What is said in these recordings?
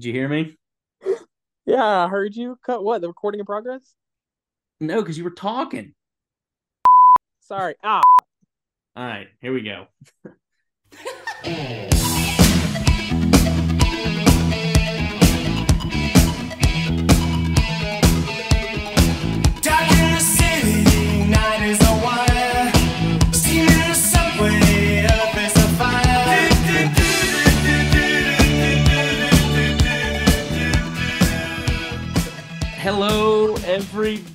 Did you hear me? Yeah, I heard you. Cut what? The recording in progress? No, because you were talking. Sorry. Ah. All right, here we go.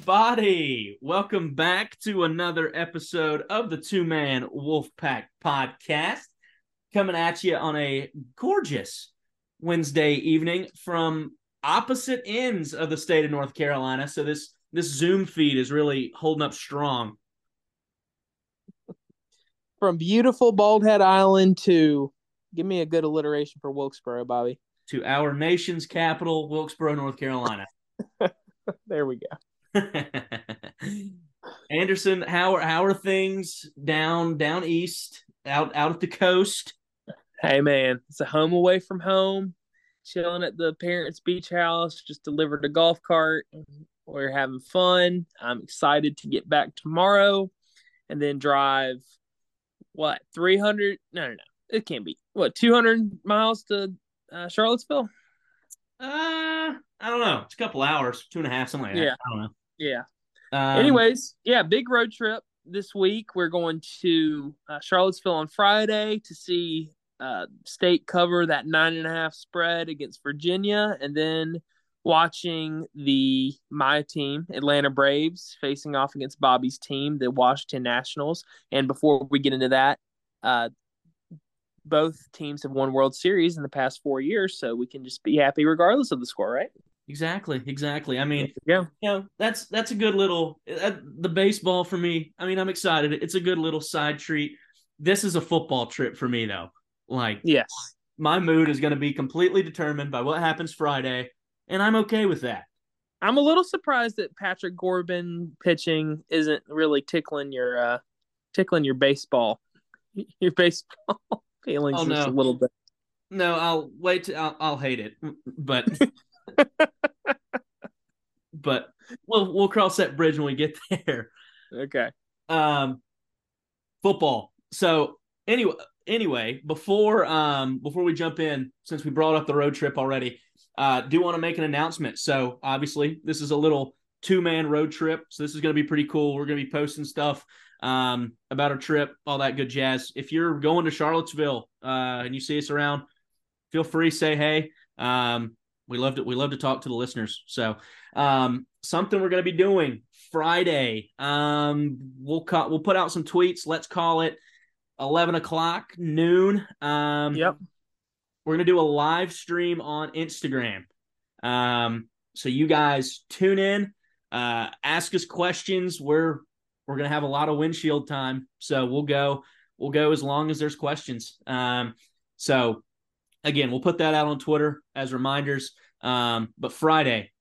everybody. Welcome back to another episode of the Two Man Wolf Pack podcast. Coming at you on a gorgeous Wednesday evening from opposite ends of the state of North Carolina. So this this Zoom feed is really holding up strong. From beautiful Bald Head Island to give me a good alliteration for Wilkesboro, Bobby. To our nation's capital, Wilkesboro, North Carolina. There we go. Anderson, how are how are things down down east, out out at the coast? Hey man, it's a home away from home. Chilling at the parents' beach house. Just delivered a golf cart. We're having fun. I'm excited to get back tomorrow, and then drive. What 300? No, no, no. It can't be. What 200 miles to uh, Charlottesville? Uh, I don't know. It's a couple hours, two and a half, something like that. Yeah. I don't know. Yeah. Um, Anyways, yeah, big road trip this week. We're going to uh, Charlottesville on Friday to see uh, State cover that nine and a half spread against Virginia, and then watching the my team, Atlanta Braves, facing off against Bobby's team, the Washington Nationals. And before we get into that, uh, both teams have won World Series in the past four years, so we can just be happy regardless of the score, right? Exactly, exactly. I mean, Yeah. you know, that's that's a good little uh, the baseball for me. I mean, I'm excited. It's a good little side treat. This is a football trip for me though. Like Yes. my mood is going to be completely determined by what happens Friday, and I'm okay with that. I'm a little surprised that Patrick Corbin pitching isn't really tickling your uh tickling your baseball your baseball feelings Oh, just no. a little bit. No, I'll wait. To, I'll, I'll hate it, but but we'll we'll cross that bridge when we get there. Okay. Um, football. So anyway, anyway, before um before we jump in, since we brought up the road trip already, uh, do want to make an announcement. So obviously, this is a little two man road trip. So this is going to be pretty cool. We're going to be posting stuff um about our trip, all that good jazz. If you're going to Charlottesville uh, and you see us around, feel free say hey. Um, we love to we love to talk to the listeners. So um, something we're going to be doing Friday. Um, we'll cut we'll put out some tweets. Let's call it eleven o'clock noon. Um, Yep. we're gonna do a live stream on Instagram. Um, so you guys tune in, uh, ask us questions. We're we're gonna have a lot of windshield time, so we'll go we'll go as long as there's questions. Um, so again, we'll put that out on Twitter as reminders. Um, but Friday,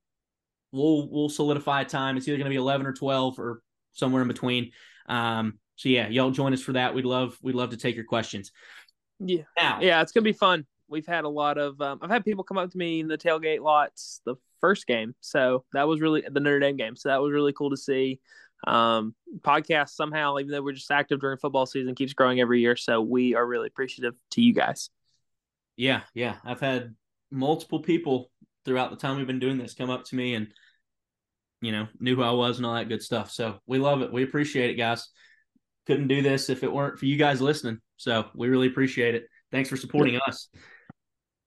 we'll we'll solidify a time. It's either gonna be eleven or twelve or somewhere in between. Um, so yeah, y'all join us for that. We'd love we'd love to take your questions. Yeah. Now, Yeah, it's gonna be fun. We've had a lot of um, I've had people come up to me in the tailgate lots the first game. So that was really the Notre Dame game. So that was really cool to see. Um podcast somehow, even though we're just active during football season, keeps growing every year. So we are really appreciative to you guys. Yeah, yeah. I've had multiple people throughout the time we've been doing this come up to me and you know, knew who I was and all that good stuff. So we love it. We appreciate it, guys. Couldn't do this if it weren't for you guys listening. So we really appreciate it. Thanks for supporting us.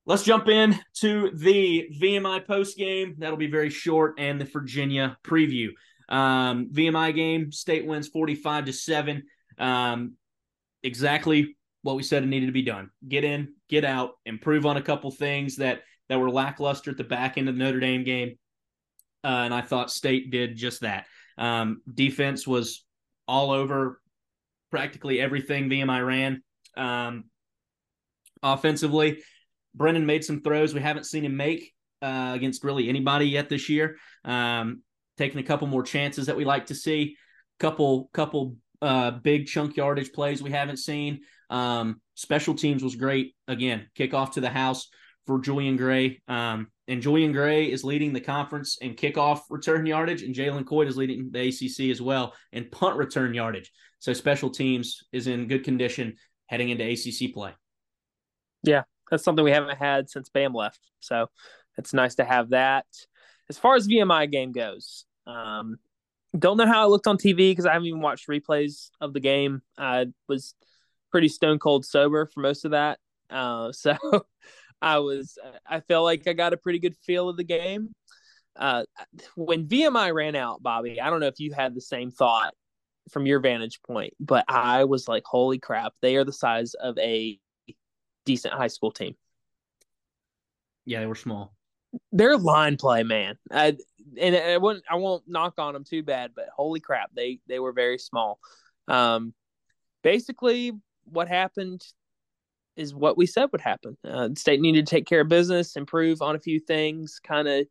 Let's jump in to the VMI post game. That'll be very short and the Virginia preview. Um, VMI game, state wins 45 to 7. Um, exactly what we said it needed to be done. Get in, get out, improve on a couple things that that were lackluster at the back end of the Notre Dame game. Uh, and I thought State did just that. Um, defense was all over practically everything VMI ran. Um, offensively, Brennan made some throws we haven't seen him make uh, against really anybody yet this year. Um, taking a couple more chances that we like to see. Couple couple uh, big chunk yardage plays we haven't seen. Um, special teams was great. Again, kickoff to the house for Julian Gray. Um, and Julian Gray is leading the conference in kickoff return yardage, and Jalen Coit is leading the ACC as well in punt return yardage. So special teams is in good condition heading into ACC play. Yeah, that's something we haven't had since Bam left. So it's nice to have that. As far as VMI game goes, um, don't know how it looked on TV because I haven't even watched replays of the game. I was pretty stone cold sober for most of that. Uh, so I was, I felt like I got a pretty good feel of the game. Uh, when VMI ran out, Bobby, I don't know if you had the same thought from your vantage point, but I was like, holy crap, they are the size of a decent high school team. Yeah, they were small. Their line play, man, I, and I won't, I won't knock on them too bad, but holy crap, they they were very small. Um, basically, what happened is what we said would happen. Uh, state needed to take care of business, improve on a few things, kind of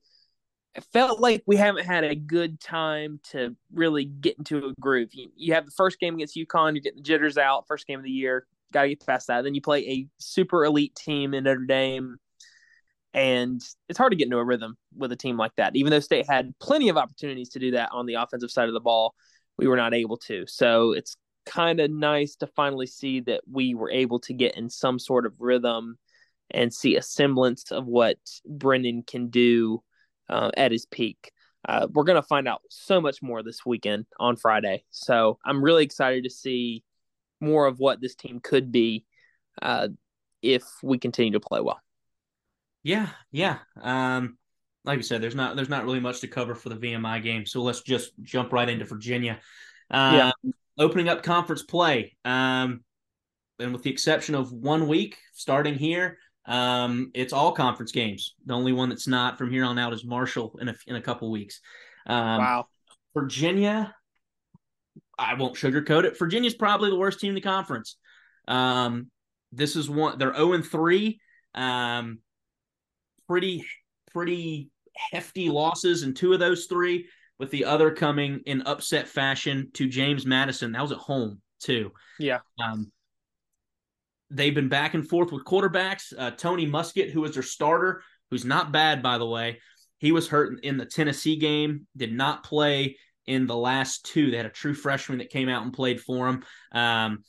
it felt like we haven't had a good time to really get into a groove. You, you have the first game against UConn, you're getting the jitters out, first game of the year, got to get past that. Then you play a super elite team in Notre Dame, and it's hard to get into a rhythm with a team like that. Even though State had plenty of opportunities to do that on the offensive side of the ball, we were not able to. So it's kind of nice to finally see that we were able to get in some sort of rhythm and see a semblance of what Brennan can do uh, at his peak. Uh, we're going to find out so much more this weekend on Friday. So I'm really excited to see more of what this team could be uh, if we continue to play well. Yeah, yeah. Um, like you said, there's not there's not really much to cover for the VMI game, so let's just jump right into Virginia. Um, yeah. Opening up conference play, um, and with the exception of one week starting here, um, it's all conference games. The only one that's not from here on out is Marshall in a in a couple weeks. Um, wow. Virginia, I won't sugarcoat it. Virginia's probably the worst team in the conference. Um, this is one. They're zero oh and three. Um, pretty pretty hefty losses in two of those three, with the other coming in upset fashion to James Madison. That was at home too. Yeah. Um, they've been back and forth with quarterbacks. Uh, Tony Muskett, who was their starter, who's not bad by the way, he was hurt in the Tennessee game. Did not play in the last two. They had a true freshman that came out and played for him. Um,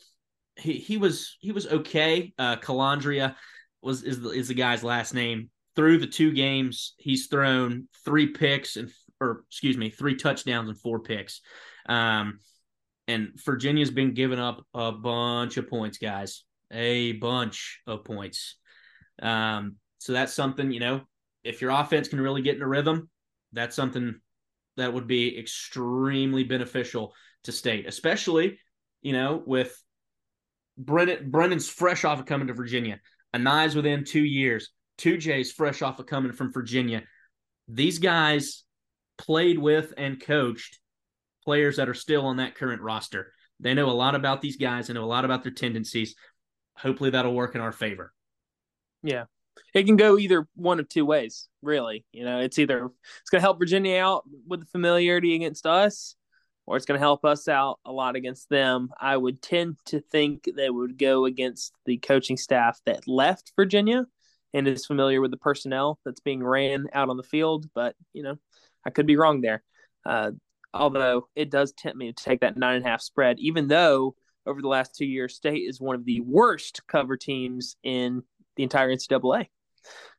he he was he was okay. Uh, Colandrea was is the, is the guy's last name. Through the two games, he's thrown three picks and or excuse me, three touchdowns and four picks. Um, and Virginia's been giving up a bunch of points, guys a bunch of points. Um, so that's something, you know, if your offense can really get in a rhythm, that's something that would be extremely beneficial to state, especially, you know, with Brennan Brennan's fresh off of coming to Virginia. Anae's within two years. Two J's fresh off of coming from Virginia. These guys played with and coached players that are still on that current roster. They know a lot about these guys. They know a lot about their tendencies hopefully that'll work in our favor. Yeah. It can go either one of two ways, really. You know, it's either it's going to help Virginia out with the familiarity against us, or it's going to help us out a lot against them. I would tend to think they would go against the coaching staff that left Virginia and is familiar with the personnel that's being ran out on the field. But, you know, I could be wrong there. Uh, although it does tempt me to take that nine and a half spread, even though over the last two years, State is one of the worst cover teams in the entire NCAA.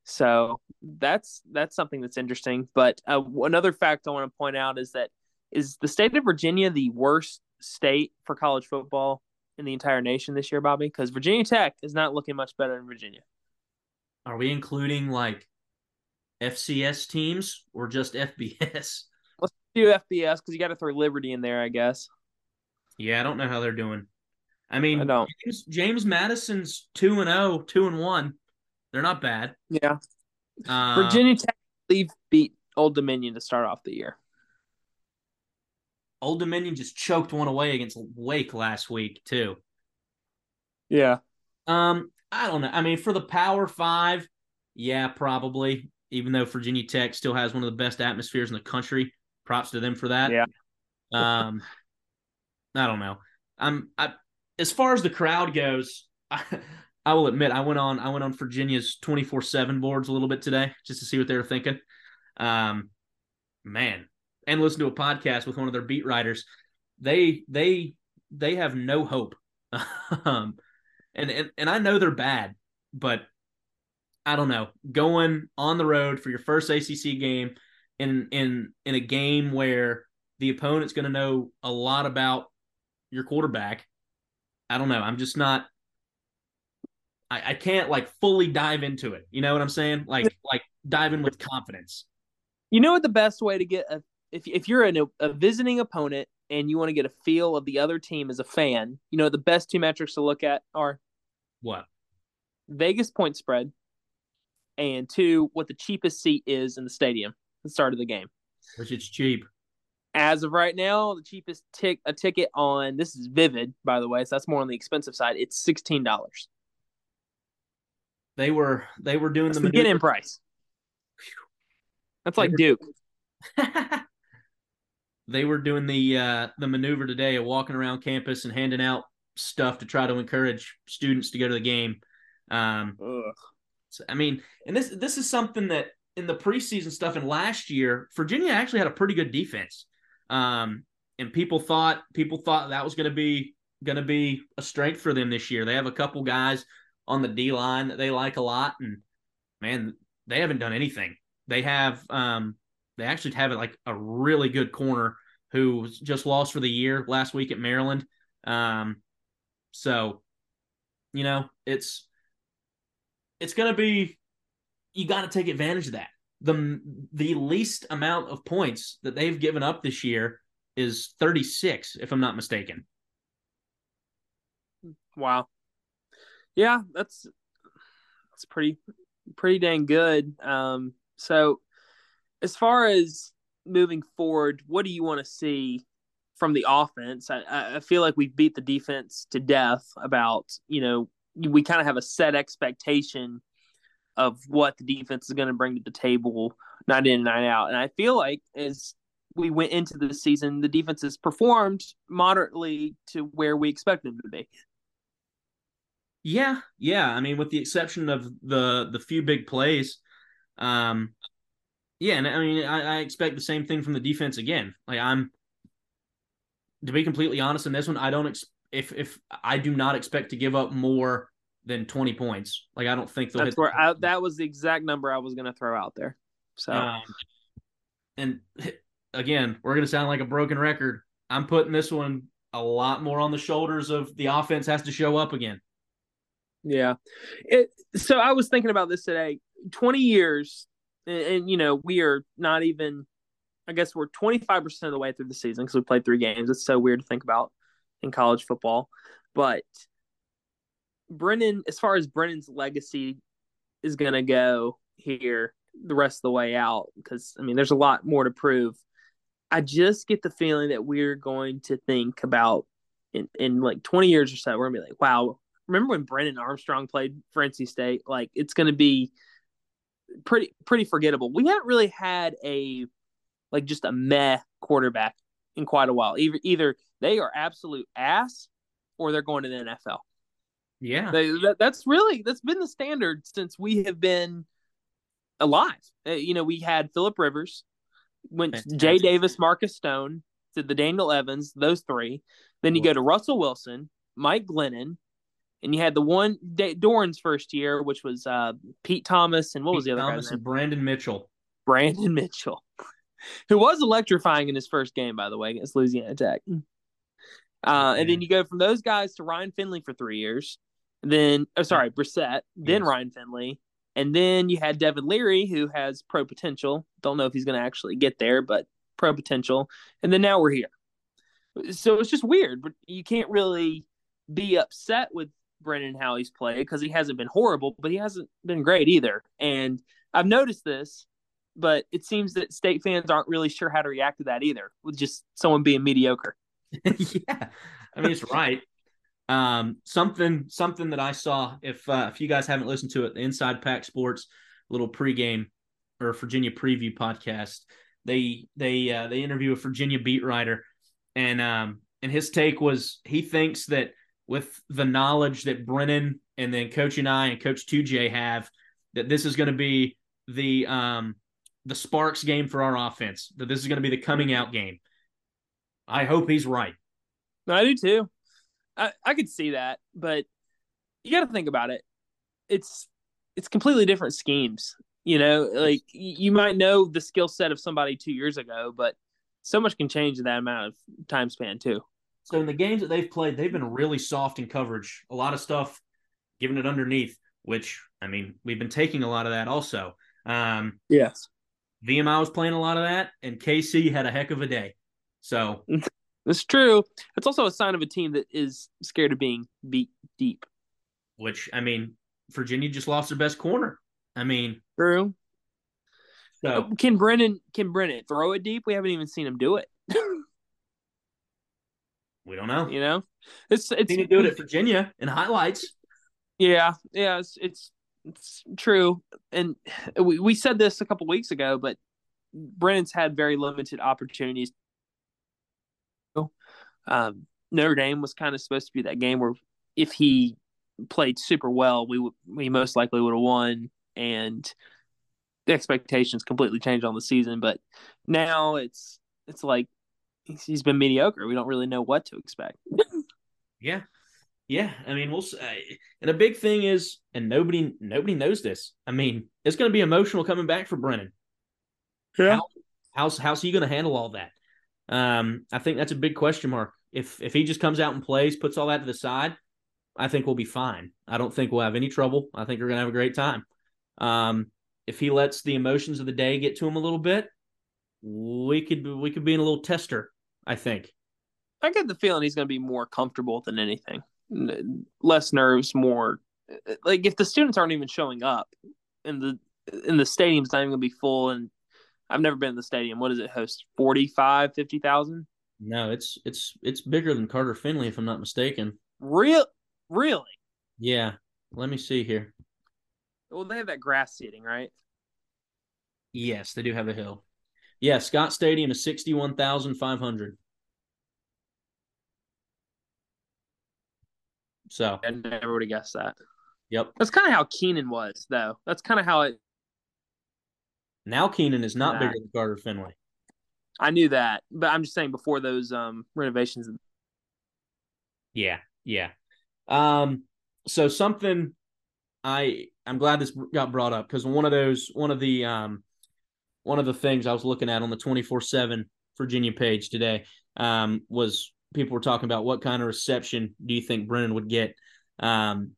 So that's that's something that's interesting. But uh, another fact I want to point out is that is the state of Virginia the worst state for college football in the entire nation this year, Bobby? Because Virginia Tech is not looking much better than Virginia. Are we including like FCS teams or just FBS? Let's do FBS because you got to throw Liberty in there, I guess. Yeah, I don't know how they're doing. I mean, I don't. James, James Madison's 2 and 0, 2 and 1. They're not bad. Yeah. Uh, Virginia Tech beat Old Dominion to start off the year. Old Dominion just choked one away against Wake last week, too. Yeah. Um, I don't know. I mean, for the Power 5, yeah, probably. Even though Virginia Tech still has one of the best atmospheres in the country. Props to them for that. Yeah. um I don't know. I'm I as far as the crowd goes, I, I will admit I went on I went on Virginia's twenty four seven boards a little bit today just to see what they were thinking. Um, man, and listen to a podcast with one of their beat writers. They they they have no hope. um, and, and and I know they're bad, but I don't know. Going on the road for your first ACC game in in in a game where the opponent's going to know a lot about your quarterback. I don't know. I'm just not. I, I can't like fully dive into it. You know what I'm saying? Like like dive in with confidence. You know what the best way to get a if if you're an, a visiting opponent and you want to get a feel of the other team as a fan, you know the best two metrics to look at are What? Vegas point spread and two what the cheapest seat is in the stadium at the start of the game. Which it's cheap. As of right now, the cheapest tick a ticket on this is Vivid, by the way, so that's more on the expensive side. It's sixteen dollars. They were they were doing That's the the get in price. That's like Duke. they were doing the uh, the maneuver today of walking around campus and handing out stuff to try to encourage students to go to the game. Um, Ugh. So, I mean, and this this is something that in the preseason stuff and last year, Virginia actually had a pretty good defense. Um, and people thought people thought that was going to be going to be a strength for them this year. They have a couple guys on the D line that they like a lot, and man, they haven't done anything. They have um, they actually have like a really good corner who was just lost for the year last week at Maryland. Um, so, you know, it's it's going to be you got to take advantage of that. the The least amount of points that they've given up this year is 36, if I'm not mistaken. Wow. Yeah, that's that's pretty pretty dang good. Um, so as far as moving forward, what do you want to see from the offense? I, I I feel like we beat the defense to death about, you know, we kind of have a set expectation of what the defense is going to bring to the table night in and night out. And I feel like as we went into the season, the defense has performed moderately to where we expected them to be. Yeah, yeah. I mean, with the exception of the the few big plays, um, yeah, and I mean, I, I expect the same thing from the defense again. Like I'm, to be completely honest, in this one, I don't ex- if if I do not expect to give up more than twenty points. Like I don't think they'll That's hit where I, that was the exact number I was going to throw out there. So Um, and again, we're going to sound like a broken record. I'm putting this one a lot more on the shoulders of the offense has to show up again. yeah, it. So I was thinking about this today. Twenty years, and, and you know we are not even. I guess we're twenty five percent of the way through the season because we played three games. It's so weird to think about in college football, but Brennan, as far as Brennan's legacy is going to go here the rest of the way out, because I mean, there's a lot more to prove. I just get the feeling that we're going to think about in, in like 20 years or so, we're gonna be like, wow, remember when Brennan Armstrong played for NC State? Like it's gonna be pretty pretty forgettable. We haven't really had a like just a meh quarterback in quite a while. Either either they are absolute ass or they're going to the NFL. Yeah. They, that, that's really that's been the standard since we have been alive. Uh, you know, we had Philip Rivers, went Fantastic. Jay Davis, Marcus Stone, to the Daniel Evans, those three. Then you go to Russell Wilson, Mike Glennon, and you had the one Da- Doeren's first year, which was uh, Pete Thomas, and what was the other Thomas guy's and? Brandon Mitchell. Brandon Mitchell, who was electrifying in his first game, by the way, against Louisiana Tech. Uh, and then you go from those guys to Ryan Finley for three years. Then, oh, sorry, Brissett, then Yes. Ryan Finley. And then you had Devin Leary, who has pro potential. Don't know if he's going to actually get there, but pro potential. And then now we're here. So it's just weird. But you can't really be upset with Brennan Howie's play because he hasn't been horrible, but he hasn't been great either. And I've noticed this, but it seems that state fans aren't really sure how to react to that either, with just someone being mediocre. yeah. I mean, it's right. Um, something something that I saw. If uh, if you guys haven't listened to it, the Inside Pack Sports little pregame or Virginia preview podcast, they they uh, they interview a Virginia beat writer, and um and his take was he thinks that with the knowledge that Brennan and then Coach Anae and Coach 2J have that this is going to be the um the sparks game for our offense. That this is going to be the coming out game. I hope he's right. I do too. I, I could see that, but you got to think about it. It's it's completely different schemes. You know, like you might know the skill set of somebody two years ago, but so much can change in that amount of time span too. So in the games that they've played, they've been really soft in coverage. A lot of stuff giving it underneath, which I mean, we've been taking a lot of that also. Um, Yes, VMI was playing a lot of that, and KC had a heck of a day. So that's true. It's also a sign of a team that is scared of being beat deep. which I mean, Virginia just lost their best corner. I mean, True. so oh, Can Brennan can Brennan throw it deep? We haven't even seen him do it. we don't know. you know, it's it's Seen him do it at Virginia in highlights. Yeah, yeah, it's it's, it's true, and we we said this a couple weeks ago, but Brennan's had very limited opportunities. Um, Notre Dame was kind of supposed to be that game where if he played super well, we would we most likely would have won, and the expectations completely changed on the season. But now it's it's like he's- he's been mediocre. We don't really know what to expect. Yeah, yeah. I mean, we'll. s- uh, And a big thing is, and nobody nobody knows this. I mean, it's going to be emotional coming back for Brennan. How, how's how's he going to handle all that? Um, I think that's a big question mark. If if he just comes out and plays, puts all that to the side, I think we'll be fine. I don't think we'll have any trouble. I think we're gonna have a great time. Um, if he lets the emotions of the day get to him a little bit, we could we could be in a little tester. I think. I get the feeling he's going to be more comfortable than anything. Less nerves, more like if the students aren't even showing up and the and the stadium's not even going to be full and I've never been in the stadium. What does it host? 45, 50,000? No, it's it's it's bigger than Carter Finley, if I'm not mistaken. Real really? Yeah. Let me see here. Well, they have that grass seating, right? Yes, they do have a hill. Yeah, Scott Stadium is sixty one thousand five hundred. So, I never would have guessed that. yep. That's kind of how Kenan was, though. That's kind of how it. Now Kenan is not Nah. bigger than Carter Finley. I knew that, but I'm just saying before those um renovations. Yeah, yeah. Um, so something I I'm glad this got brought up because one of those one of the um one of the things I was looking at on the 24/7 Virginia page today um was people were talking about what kind of reception do you think Brennan would get um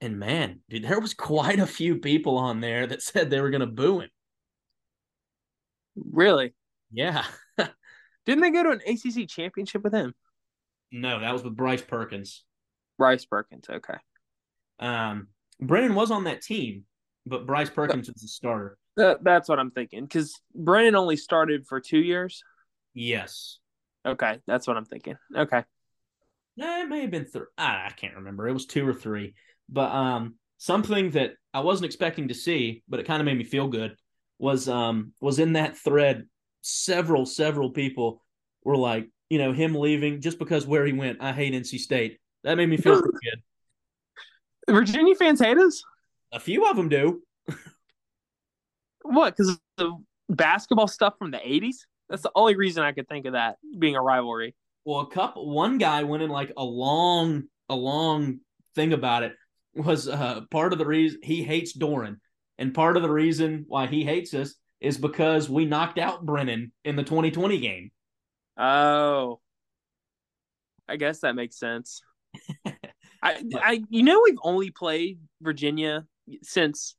and man dude there was quite a few people on there that said they were going to boo him Really? yeah Didn't they go to an ACC championship with him? no that was with Bryce Perkins Bryce Perkins. Okay. um Brennan was on that team but Bryce Perkins was the starter That, that's what I'm thinking. Because Brennan only started for two years. yes Okay, that's what I'm thinking. Okay. No, it may have been three. I, I can't remember. It was two or three. But um, something that I wasn't expecting to see, but it kind of made me feel good, was um was in that thread. Several several people were like, you know, him leaving just because where he went. I hate NC State. That made me feel pretty good. Virginia fans hate us. A few of them do. What? Because the basketball stuff from the '80s. That's the only reason I could think of that being a rivalry. Well, a couple. One guy went in like a long, a long thing about it. Was uh, part of the reason he hates Doeren, and part of the reason why he hates us is because we knocked out Brennan in the 2020 game. Oh, I guess that makes sense. I, I, you know, we've only played Virginia since.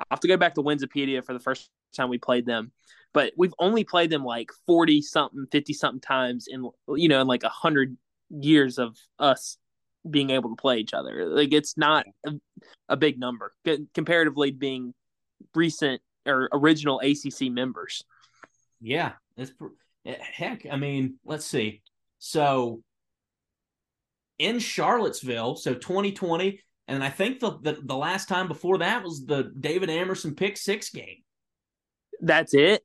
I have to go back to Winsipedia for the first time we played them, but we've only played them like forty something, fifty something times in you know in like a hundred years of us being able to play each other. Like it's not a, a big number comparatively being recent or original ACC members. Yeah, it's eh, heck. I mean, let's see. So in Charlottesville, so 2020, and I think the, the the last time before that was the David Amerson pick six game. That's it.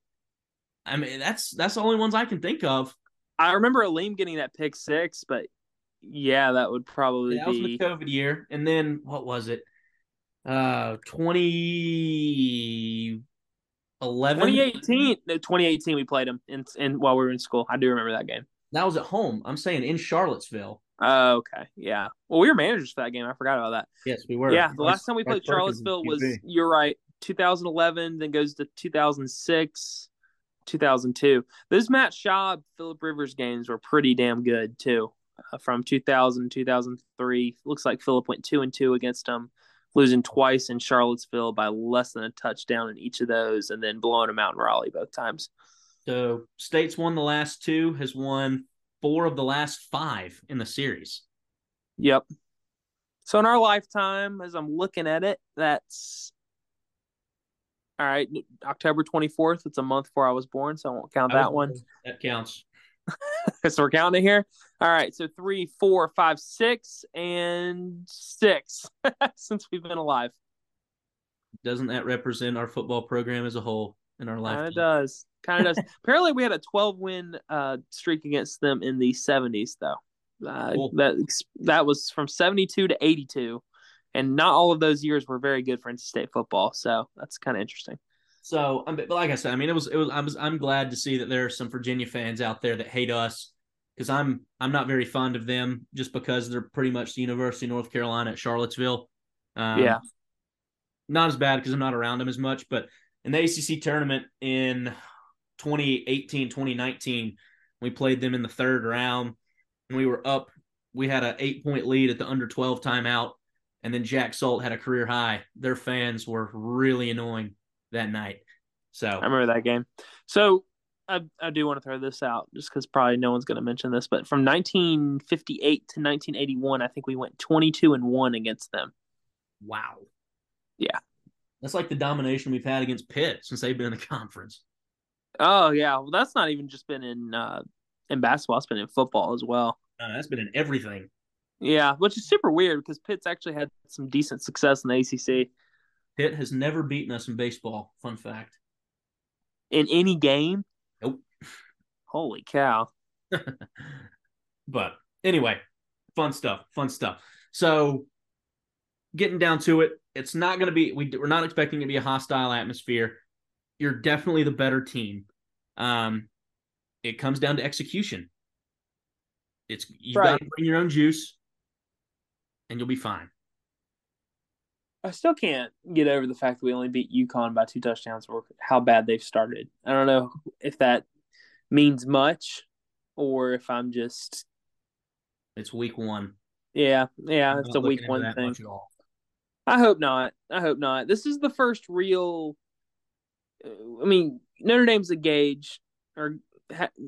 I mean, that's that's the only ones I can think of. I remember Aleem getting that pick six, but Yeah, that would probably that was be. the COVID year. And then what was it? Uh, 2011. 2018, no, 2018, we played him in, in while we were in school. I do remember that game. That was at home. I'm saying in Charlottesville. Oh, okay, yeah. Well, we were managers for that game. I forgot about that. Yes, we were. Yeah, the last time we played Charlottesville was you're right, 2011, then goes to 2006, 2002. Those Matt Schaub, Philip Rivers games were pretty damn good too. Uh, from 2000, 2003, looks like Philip went two and two against them, losing twice in Charlottesville by less than a touchdown in each of those, and then blowing them out in Raleigh both times. So State's won the last two, has won four of the last five in the series. Yep. So in our lifetime, as I'm looking at it, that's all right. October 24th. It's a month before I was born, so I won't count I that one. That counts. so we're counting here. All right. So three, four, five, six, and six since we've been alive. Doesn't that represent our football program as a whole in our lifetime? of does. Kind of does. Apparently, we had a 12 win uh, streak against them in the 70s, though. Uh, Cool. That that was from 72 to 82, and not all of those years were very good for NC State football. So that's kind of interesting. So, um, but like I said, I mean, it was it was I was I'm glad to see that there are some Virginia fans out there that hate us because I'm I'm not very fond of them just because they're pretty much the University of North Carolina at Charlottesville. Um, Yeah. not as bad because I'm not around them as much, but in the ACC tournament in 2018 2019, we played them in the third round and we were up. We had an eight point lead at the under 12 timeout, and then Jack Salt had a career high. Their fans were really annoying that night. So I remember that game. So I, I do want to throw this out just because probably no one's going to mention this, but from 1958 to 1981, I think we went 22 and one against them. wow. Yeah. That's like the domination we've had against Pitt since they've been in the conference. Oh yeah, well that's not even just been in uh, in basketball; it's been in football as well. Uh, that's been in everything. Yeah, which is super weird because Pitt's actually had some decent success in the ACC Pitt has never beaten us in baseball. Fun fact. in any game. Nope. Holy cow! But anyway, fun stuff. Fun stuff. So getting down to it, it's not going to be. We, we're not expecting it to be a hostile atmosphere. You're definitely the better team. Um, it comes down to execution. It's you got to bring your own juice, and you'll be fine. I still can't get over the fact that we only beat UConn by two touchdowns or how bad they've started. I don't know if that means much or if I'm just It's week one. yeah yeah it's a week one thing. much at all. I hope not. I hope not. This is the first real. Uh, I mean, Notre Dame's a gauge, or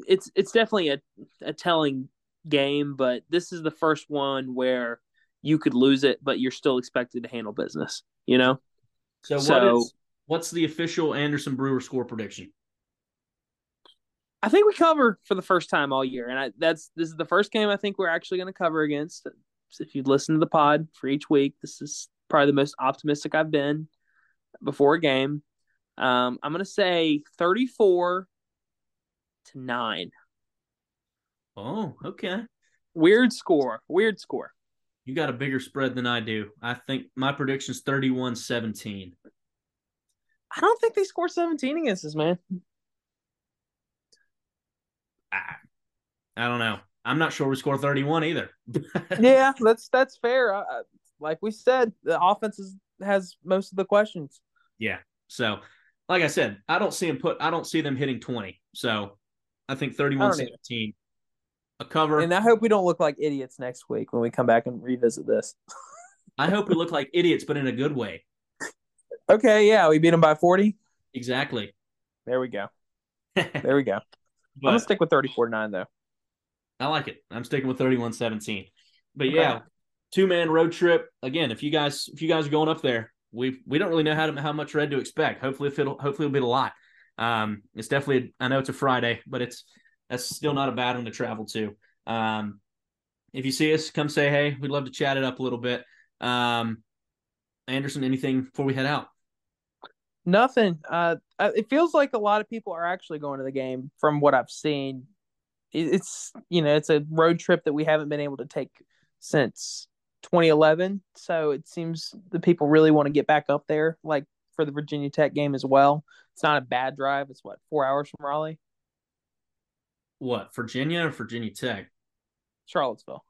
it's it's definitely a a telling game, but this is the first one where you could lose it, but you're still expected to handle business. You know, So, So- is what's the official Anderson Brewer score prediction? I think we cover for the first time all year, and I, that's this is the first game I think we're actually going to cover against. So if you listen to the pod for each week, this is probably the most optimistic I've been before a game. Um, I'm going to say 34 to nine. Oh, okay. Weird score. Weird score. You got a bigger spread than I do. I think my prediction's 31 17. I don't think they score 17 against us, man. I, I don't know. I'm not sure we score 31 either. yeah, that's that's fair. I, like we said, the offense is, has most of the questions. Yeah. So, like I said, I don't see them put. I don't see them hitting 20. So, I think 31 I don't either. 17. A cover. And I hope we don't look like idiots next week when we come back and revisit this. I hope we look like idiots, but in a good way. Okay, yeah, we beat them by 40. Exactly. There we go. There we go. I'm gonna stick with 34 to 9 though. I like it. I'm sticking with 31 17. But yeah, two man road trip. Again, if you guys if you guys are going up there, we we don't really know how to, how much red to expect. Hopefully if it'll hopefully it'll be a lot. Um it's definitely I know it's a Friday, but it's that's still not a bad one to travel to. Um if you see us, come say hey. We'd love to chat it up a little bit. Um Anderson, anything before we head out? Nothing. Uh, it feels like a lot of people are actually going to the game from what I've seen it's you know it's a road trip that we haven't been able to take since 2011. So it seems the people really want to get back up there, like for the Virginia Tech game as well. It's not a bad drive. It's what four hours from Raleigh, What, Virginia or Virginia Tech? Charlottesville,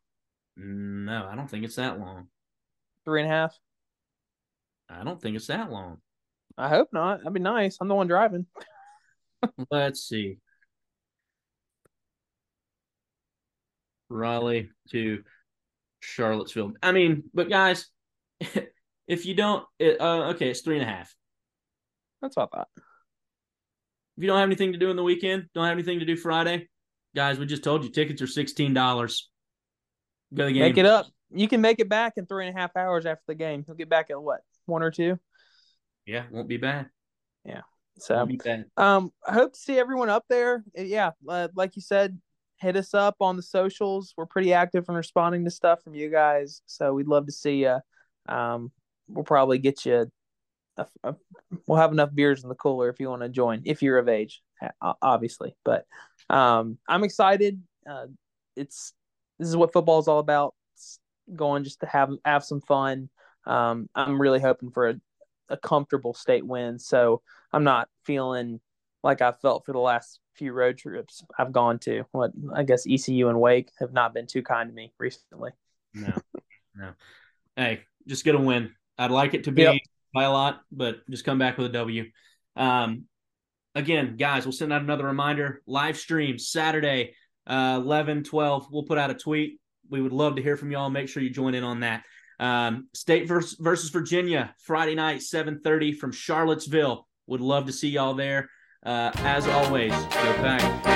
No, I don't think it's that long. three and a half. I don't think it's that long. I hope not. That'd be nice. I'm the one driving. Let's see. Raleigh to Charlottesville. I mean, but guys, if you don't, it, uh, okay, it's three and a half. That's what I thought. If you don't have anything to do in the weekend, don't have anything to do Friday, guys, we just told you tickets are sixteen dollars. Go to the game. Make it up. You can make it back in three and a half hours after the game. You'll get back at what one or two. Yeah, won't be bad. Yeah. So bad. Um, I hope to see everyone up there. Uh, Yeah, uh, like you said, hit us up on the socials. We're pretty active in responding to stuff from you guys, so we'd love to see you. Um, we'll probably get you. A, a, we'll have enough beers in the cooler if you want to join, if you're of age, obviously. But um, I'm excited. Uh, it's this is what football is all about. It's going just to have have some fun. Um, I'm really hoping for a, a comfortable state win. So I'm not feeling like I felt for the last few road trips I've gone to. What I guess ECU and Wake have not been too kind to me recently. No, no. Hey, just get a win. I'd like it to be Yep. by a lot, but just come back with a W. Um, again, guys, we'll send out another reminder. Live stream Saturday, uh, 11, 12. We'll put out a tweet. We would love to hear from y'all. Make sure you join in on that. Um, State versus, versus Virginia, Friday night, 7.30 from Charlottesville. Would love to see y'all there. Uh, as always, go pack.